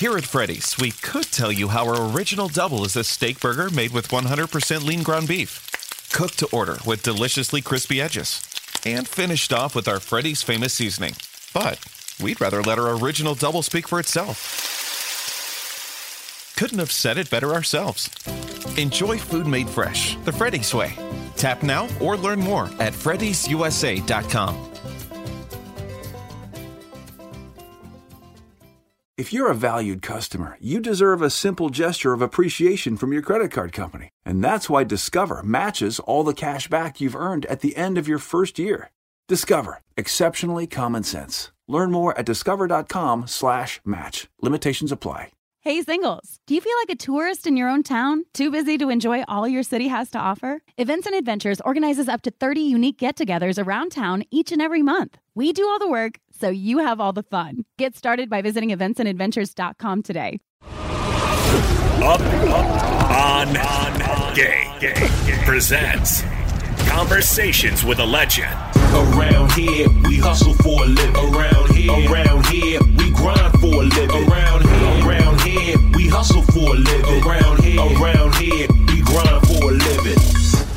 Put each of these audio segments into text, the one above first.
Here at Freddy's, we could tell you how our original double is a steak burger made with 100% lean ground beef, cooked to order with deliciously crispy edges, and finished off with our Freddy's famous seasoning. But we'd rather let our original double speak for itself. Couldn't have said it better ourselves. Enjoy food made fresh, the Freddy's way. Tap now or learn more at freddy'susa.com. If you're a valued customer, you deserve a simple gesture of appreciation from your credit card company. And that's why Discover matches all the cash back you've earned at the end of your first year. Discover. Exceptionally common sense. Learn more at discover.com slash match. Limitations apply. Hey, singles, do you feel like a tourist in your own town? Too busy to enjoy all your city has to offer? Events and Adventures organizes up to 30 unique get togethers around town each and every month. We do all the work, so you have all the fun. Get started by visiting eventsandadventures.com today. Up, up, on, on, game, game, game. Presents Conversations with a Legend. Around here, we hustle for a living. Around here, around here, we grind for a living. Around hustle for a living. Around here, around here, we grind for a living.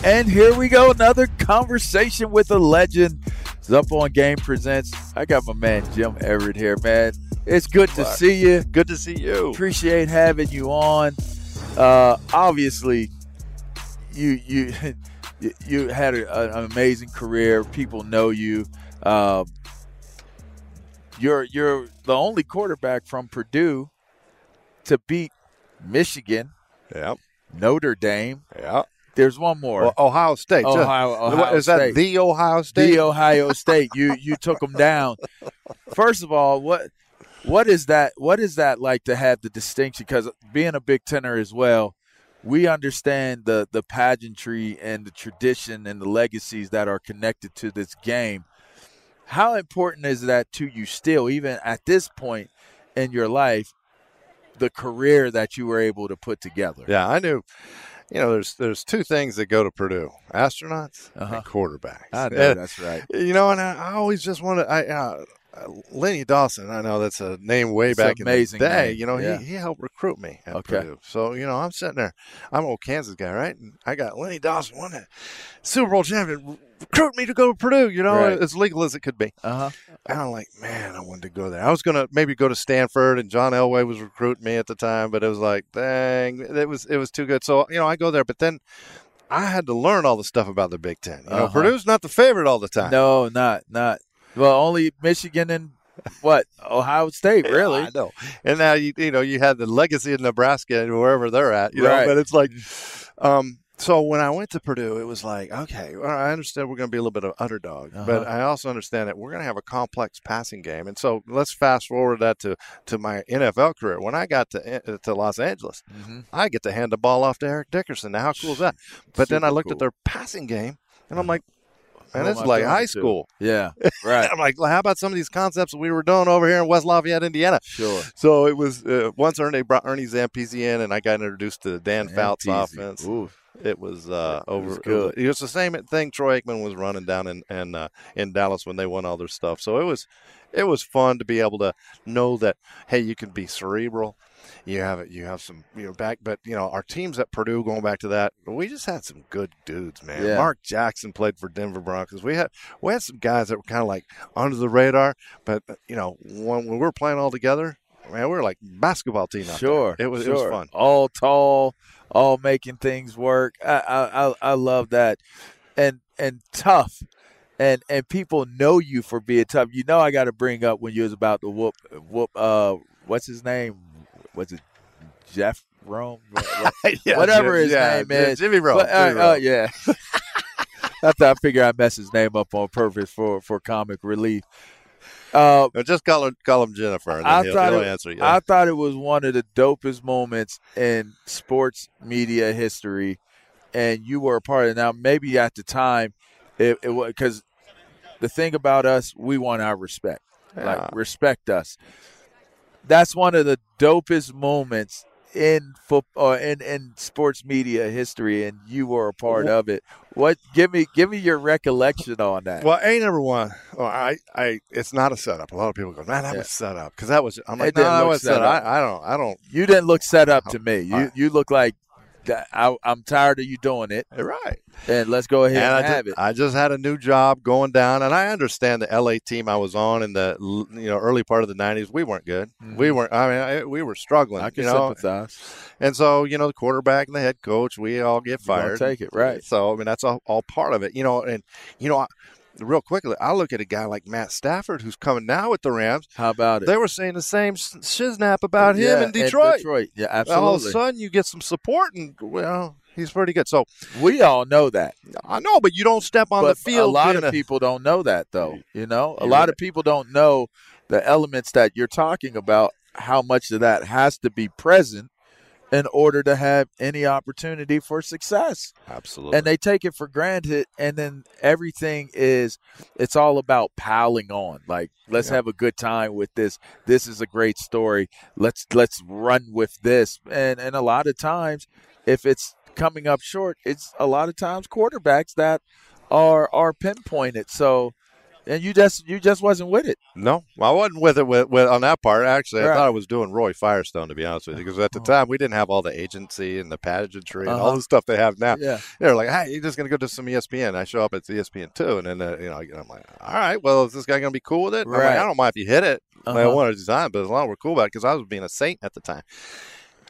And here we go, another conversation with a legend. It's up on Game Presents. I got my man Jim Everett here, man. It's good to see you. Good to see you. Appreciate having you on. Uh, obviously, you you you- you had a, an amazing career. People know you. Um, you're you're the only quarterback from Purdue to beat Michigan. Yep. Notre Dame. Yep. There's one more. Well, Ohio State. Ohio, Ohio Is that State. the Ohio State? The Ohio State. You you took them down. First of all, what what is that? What is that like to have the distinction? Because being a Big Tenor as well, we understand the the pageantry and the tradition and the legacies that are connected to this game. How important is that to you still, even at this point in your life, the career that you were able to put together? Yeah, I knew. You know, there's there's two things that go to Purdue: astronauts Uh-huh. and quarterbacks. I know And, that's right. You know, and I, I always just wanted. I uh, uh, Lenny Dawson. I know that's a name way It's back in the day. name, You know, yeah. he, he helped recruit me at Okay. Purdue. So you know, I'm sitting there. I'm an old Kansas guy, right? And I got Lenny Dawson, won that Super Bowl champion, recruit me to go to Purdue. You know, Right. as legal as it could be. Uh huh. And I'm like, man, I wanted to go there. I was gonna maybe go to Stanford, and John Elway was recruiting me at the time, but it was like, dang, it was it was too good. So you know, I go there, but then I had to learn all the stuff about the Big Ten. You know, Uh-huh. Purdue's not the favorite all the time. No, not not. Well, only Michigan and what Ohio State, Yeah, really. I know. And now you you know you had the legacy of Nebraska and wherever they're at, you know. Right. But it's like, um, so when I went to Purdue, it was like, okay, well, I understand we're going to be a little bit of underdog, but Uh-huh. I also understand that we're going to have a complex passing game. And so let's fast forward that to, to my NFL career. When I got to to Los Angeles, Mm-hmm. I get to hand the ball off to Eric Dickerson. Now, how cool is that? But then I looked cool. at their passing game, and I'm like, man, What this am is I like high it to? school. Yeah, right. I'm like, well, how about some of these concepts we were doing over here in West Lafayette, Indiana? Sure. So it was uh, once Ernie brought Ernie Zampese in, and I got introduced to the Dan Fouts offense. Ooh. It was uh, over. was good. It was the same thing Troy Aikman was running down in in, uh, in Dallas when they won all their stuff. So it was it was fun to be able to know that hey, you can be cerebral. You have it. You have some you know back, but you know our teams at Purdue. Going back to that, we just had some good dudes, man. Yeah. Mark Jackson played for Denver Broncos. We had we had some guys that were kind of like under the radar, but you know when, when we were playing all together, man, we were like basketball team. Sure, it was sure. it was fun. All tall, all making things work. I I I, I love that, and and tough, and and people know you for being tough. You know, I got to bring up when you was about to whoop whoop. Uh, what's his name? What's it? Jeff Rome, Yeah, whatever Jim- his yeah, name is. Jimmy Rome, But, uh, Jimmy uh, Rome. yeah. I thought I figured I'd mess his name up on purpose for for comic relief. Uh, No, just call him call him Jennifer, and then I he'll, thought he'll it, answer you. I thought it was one of the dopest moments in sports media history, and you were a part of it. Now, maybe at the time, it, it was because the thing about us, we want our respect. Yeah. Like respect us. That's one of the dopest moments in football uh, in, in sports media history, and you were a part of it. What? Give me give me your recollection on that. Well, A number one. Well, I, I, it's not a setup. A lot of people go, man, that Yeah. was set up because that was. I'm like, It no, that was set up. up. I, I don't, I don't. You didn't look set up to me. You you look like I, I'm tired of you doing it. Right. And let's go ahead and, And I have just, it. I just had a new job going down, and I understand the LA team I was on in the you know early part of the '90s. We weren't good. We weren't. I mean, I, we were struggling. Mm-hmm. I can you know? sympathize. And so, you know, the quarterback and the head coach, we all get fired. take it, right. So, I mean, that's all, all part of it, you know. And, you know, I, real quickly, I look at a guy like Matt Stafford, who's coming now with the Rams. How about it? They were saying the same shiznap about him Yeah, in in Detroit. Detroit. Yeah, All of a sudden, you get some support, and, well, he's pretty good. So, We all know that. I know, but you don't step on but the field. a lot of people don't know that, though. You know, a lot right. of people don't know the elements that you're talking about. How much of that has to be present in order to have any opportunity for success. Absolutely. And they take it for granted, and then everything is it's all about piling on. Like, let's Yeah. have a good time with this. This is a great story. Let's let's run with this. And and a lot of times, if it's coming up short, it's a lot of times quarterbacks that are are pinpointed. So, and you just you just wasn't with it. No, I wasn't with it with, with on that part. Actually, I Right. thought I was doing Roy Firestone to be honest with you, because at the time we didn't have all the agency and the pageantry and all Uh-huh. the stuff they have now. Yeah. They're like, "Hey, you're just gonna go to some ESPN." I show up at ESPN two, and then uh, you know I'm like, "All right, well, is this guy gonna be cool with it?" I'm like, Right. I don't mind if you hit it. Like, I Uh-huh. wanted to design, but as long as we're cool about it, because I was being a saint at the time.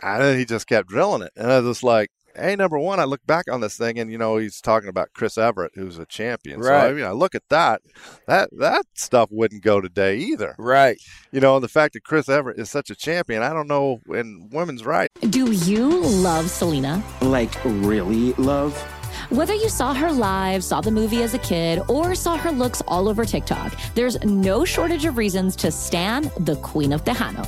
And then he just kept drilling it, and I was just like. Hey, number one, I look back on this thing, and you know he's talking about Chris Evert, who's a champion. So I Right. mean, I look at that. That that stuff wouldn't go today either. Right. You know, and the fact that Chris Evert is such a champion, I don't know in women's right. Do you love Selena? Like, really love? Whether you saw her live, saw the movie as a kid, or saw her looks all over TikTok, there's no shortage of reasons to stan the Queen of Tejano.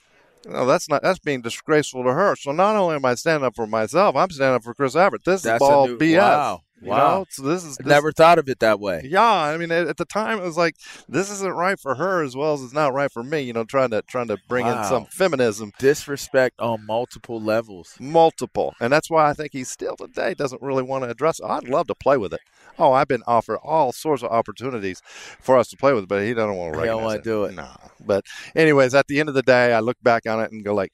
no, that's not that's being disgraceful to her. So not only am I standing up for myself, I'm standing up for Chris Evert. This That's is all new- BS. wow. You Wow. know? So this is this- never thought of it that way. Yeah, I mean, at, at the time, it was like this isn't right for her as well as it's not right for me. You know, trying to trying to bring in some feminism, disrespect on multiple levels, multiple, and that's why I think he still today doesn't really want to address. it. I'd love to play with it. Oh, I've been offered all sorts of opportunities for us to play with, it, but he doesn't want to. He don't wanna do it. No, but anyways, at the end of the day, I look back on it and go like,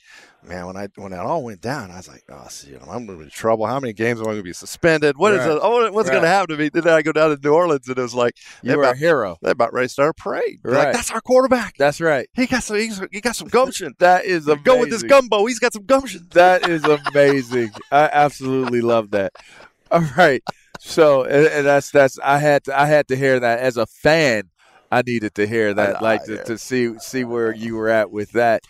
man, when I when it all went down, I was like, oh, see, I'm going to be in trouble. How many games am I going to be suspended? What is Right. it? Oh, what's going to happen to me? Then I go down to New Orleans and it was like, You were a hero. They're about ready to start a parade. Right. Like, that's our quarterback. That's right. He got some. He's, he got some gumption. That is amazing. Go with this gumbo. He's got some gumption. That is amazing. I absolutely love that. All right. So and, and that's that's I had to I had to hear that as a fan. I needed to hear that, like to, to see see where you were at with that.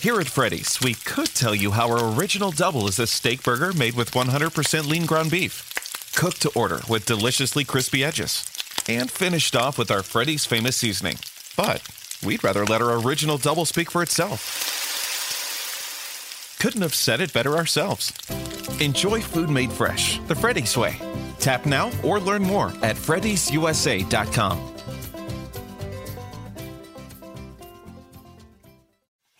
Here at Freddy's, we could tell you how our original double is a steak burger made with 100% lean ground beef, cooked to order with deliciously crispy edges, and finished off with our Freddy's famous seasoning. But we'd rather let our original double speak for itself. Couldn't have said it better ourselves. Enjoy food made fresh, the Freddy's way. Tap now or learn more at freddy'susa.com.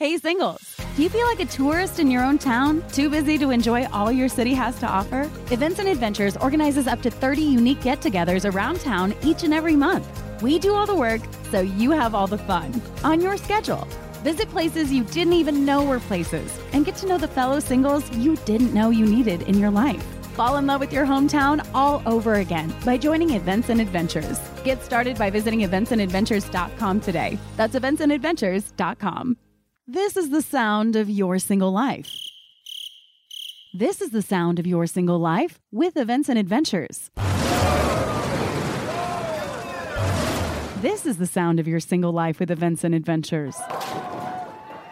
Hey, singles. Do you feel like a tourist in your own town? Too busy to enjoy all your city has to offer? Events and Adventures organizes up to 30 unique get togethers around town each and every month. We do all the work, so you have all the fun on your schedule. Visit places you didn't even know were places and get to know the fellow singles you didn't know you needed in your life. Fall in love with your hometown all over again by joining Events and Adventures. Get started by visiting eventsandadventures.com today. That's eventsandadventures.com. This is the sound of your single life. This is the sound of your single life with Events and Adventures. This is the sound of your single life with Events and Adventures.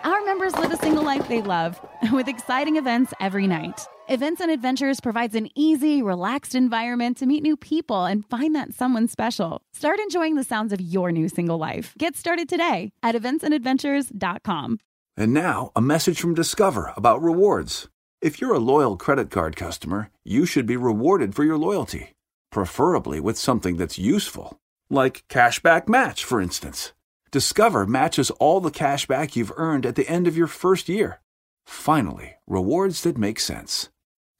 Our members live a single life they love with exciting events every night. Events and Adventures provides an easy, relaxed environment to meet new people and find that someone special. Start enjoying the sounds of your new single life. Get started today at eventsandadventures.com. And now, a message from Discover about rewards. If you're a loyal credit card customer, you should be rewarded for your loyalty, preferably with something that's useful, like Cashback Match, for instance. Discover matches all the cash back you've earned at the end of your first year. Finally, rewards that make sense.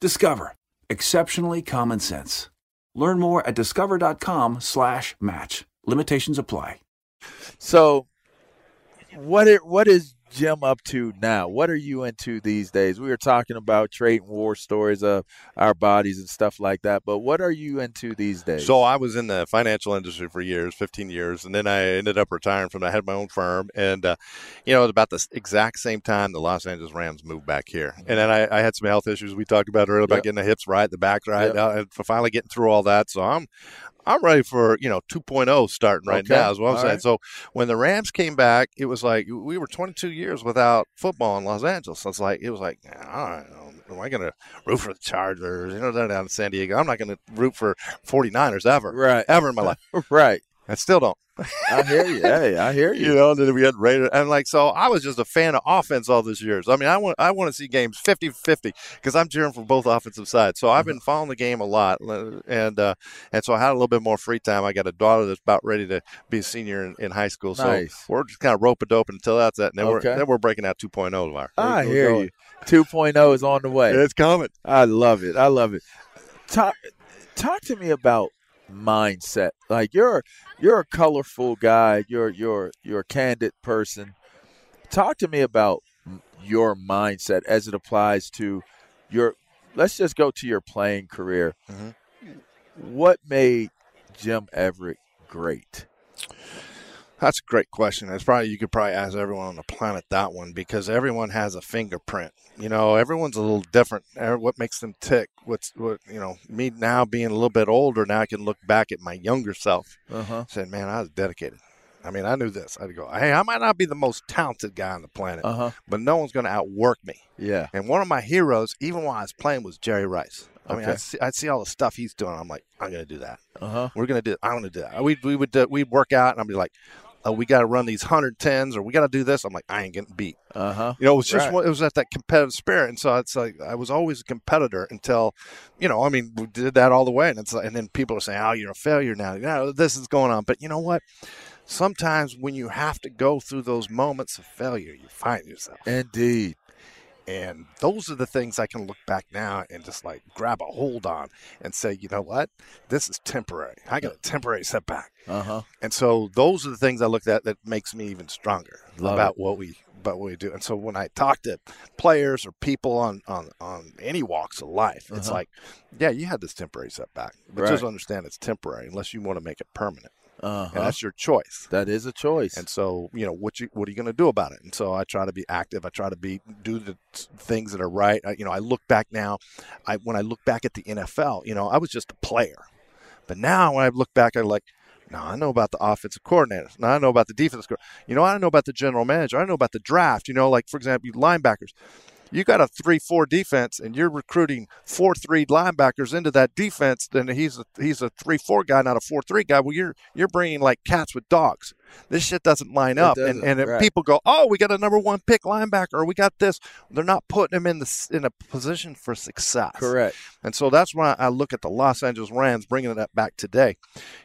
Discover. Exceptionally common sense. Learn more at discover.com/match. Limitations apply. So, what it, what is Jim up to now? What are you into these days? We were talking about trade and war stories of our bodies and stuff like that, but what are you into these days? So I was in the financial industry for years, 15 years, and then I ended up retiring from. I had my own firm, and uh, you know, at about the exact same time, the Los Angeles Rams moved back here, and then I, I had some health issues we talked about earlier about Yep. getting the hips right, the back right, Yep. uh, and finally getting through all that. So I'm I'm ready for you know 2.0 starting right Okay. now. Is what I'm All saying. right. So when the Rams came back, it was like we were 22 years without football in Los Angeles. So it's like it was like I don't know. Am I going to root for the Chargers? You know, they're down in San Diego. I'm not going to root for 49ers ever, right? Ever in my life, right? I still don't. I hear you. Hey, I hear you. You know, and then we had Raiders, and like so, I was just a fan of offense all these years. I mean, I want I want to see games 50-50 because I'm cheering for both offensive sides. So I've Mm-hmm. been following the game a lot, and uh, and so I had a little bit more free time. I got a daughter that's about ready to be a senior in, in high school, so Nice. we're just kind of rope a dope until that's that, and then Okay. we're then we're breaking out 2.0 tomorrow. I We're hear going. you. 2.0 is on the way. It's coming. I love it. I love it. Talk talk to me about mindset. Like you're you're a colorful guy. You're you're you're a candid person. Talk to me about your mindset as it applies to your let's just go to your playing career. Mm-hmm. What made Jim Everett great? That's a great question. It's probably you could probably ask everyone on the planet that one because everyone has a fingerprint. You know, everyone's a little different. Er, What makes them tick? What's what? You know, me now being a little bit older, now I can look back at my younger self. Uh-huh. Saying, man, I was dedicated. I mean, I knew this. I'd go, hey, I might not be the most talented guy on the planet, Uh-huh. but no one's going to outwork me. Yeah. And one of my heroes, even while I was playing, was Jerry Rice. I mean, Okay. I see, I see all the stuff he's doing. I'm like, I'm going to do that. Uh-huh. We're going to do. I'm going to do that. We we would uh, we'd work out, and I'd be like, oh, we got to run these hundred tens, or we got to do this. I'm like, I ain't getting beat. Uh huh. You know, it was just Right. it was at that competitive spirit, and so it's like I was always a competitor until, you know, I mean, we did that all the way, and it's like, and then people are saying, "Oh, you're a failure now." You know, this is going on, but you know what? Sometimes when you have to go through those moments of failure, you find yourself. Indeed. And those are the things I can look back now and just like grab a hold on and say, you know what? This is temporary. I got a temporary setback. Uh huh. And so those are the things I look at that makes me even stronger Love about it. what we about what we do. And so when I talk to players or people on on, on any walks of life, it's Uh-huh. like, yeah, you had this temporary setback, but Right. just understand it's temporary unless you want to make it permanent. Uh-huh. And that's your choice. That is a choice. And so, you know, what you what are you going to do about it? And so I try to be active. I try to be do the things that are right. I, you know, I look back now. I when I look back at the NFL, you know, I was just a player. But now when I look back, I like, now I know about the offensive coordinators. Now I know about the defensive coordinator. You know, I know about the general manager. I know about the draft. You know, like for example, you linebackers. You got a three-four defense, and you're recruiting four-three linebackers into that defense. Then he's a he's a three-four guy, not a four-three guy. Well, you're you're bringing like cats with dogs. This shit doesn't line It up, and doesn't, and if right. people go, "Oh, we got a number one pick linebacker, or we got this," they're not putting him in the in a position for success. Correct. And so that's why I look at the Los Angeles Rams bringing that back today.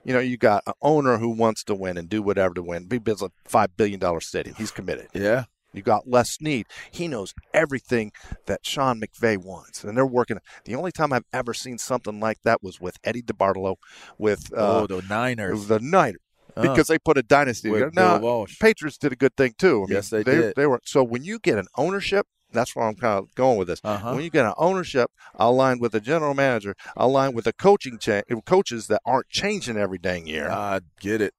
You know, you got an owner who wants to win and do whatever to win. He builds a five billion dollar stadium. He's committed. Yeah. You got Les Snead. He knows everything that Sean McVay wants, and they're working. The only time I've ever seen something like that was with Eddie DeBartolo, with uh, oh, the Niners. the Niners. Because they put a dynasty. with together. Now, Patriots did a good thing too. I mean, Yes, they they did. They were so when you get an ownership, that's where I'm kind of going with this. Uh-huh. When you get an ownership aligned with a general manager, aligned with a coaching cha- coaches that aren't changing every dang year, I get it.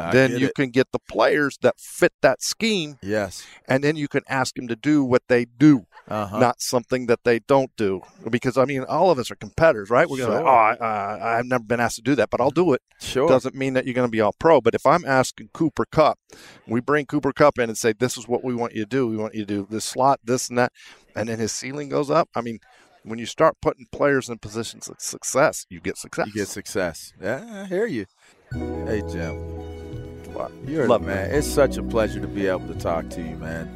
I then you it. can get the players that fit that scheme, Yes. and then you can ask them to do what they do, Uh-huh. not something that they don't do. Because I mean, all of us are competitors, right? We're going to, Sure. oh, I, uh, I've never been asked to do that, but I'll do it. Sure. Doesn't mean that you're going to be all pro. But if I'm asking Cooper Kupp, we bring Cooper Kupp in and say, this is what we want you to do. We want you to do this slot, this and that, and then his ceiling goes up. I mean. When you start putting players in positions of success, you get success. You get success. Yeah, I hear you. Hey, Jim. You're Love man. It's such a pleasure to be able to talk to you, man.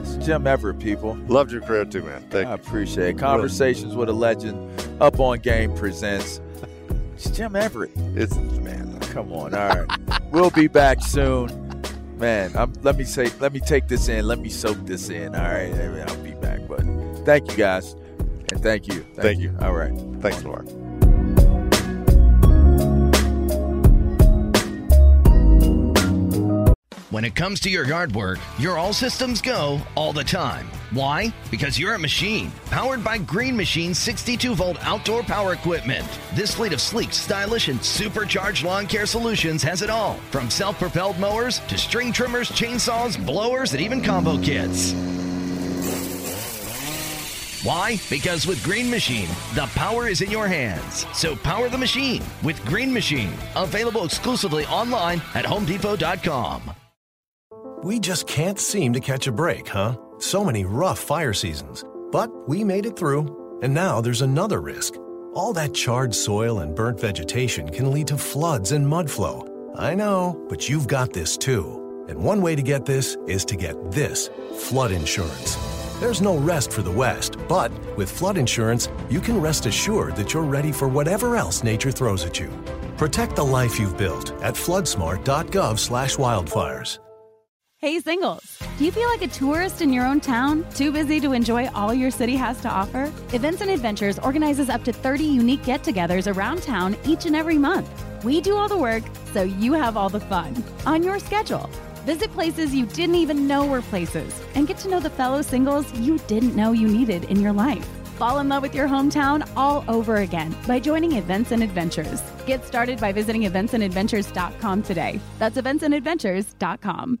It's Jim Everett, people. Loved your career too, man. Thank I appreciate it. Conversations with a Legend. Up on Game presents. It's Jim Everett. It's man. Come on. All right. we'll be back soon. Man, I'm, let me say, let me take this in. Let me soak this in. All right. I'll be back. But thank you guys. And thank you. Thank, Thank you. All right. Thanks, Laura. When it comes to your yard work, you're all systems go all the time. Why? Because you're a machine, powered by Green Machine 62 volt outdoor power equipment. This fleet of sleek, stylish, and supercharged lawn care solutions has it all from self propelled mowers to string trimmers, chainsaws, blowers, and even combo kits. Why? Because with Green Machine, the power is in your hands. So power the machine with Green Machine. Available exclusively online at homedepot.com. We just can't seem to catch a break, huh? So many rough fire seasons. But we made it through, and now there's another risk. All that charred soil and burnt vegetation can lead to floods and mud flow. I know, but you've got this too. And one way to get this is to get this flood insurance. There's no rest for the West, but with flood insurance, you can rest assured that you're ready for whatever else nature throws at you. Protect the life you've built at floodsmart.gov/wildfires. Hey, singles. Do you feel like a tourist in your own town? Too busy to enjoy all your city has to offer? Events and Adventures organizes up to 30 unique get togethers around town each and every month. We do all the work, so you have all the fun on your schedule. Visit places you didn't even know were places and get to know the fellow singles you didn't know you needed in your life. Fall in love with your hometown all over again by joining Events and Adventures. Get started by visiting eventsandadventures.com today. That's eventsandadventures.com.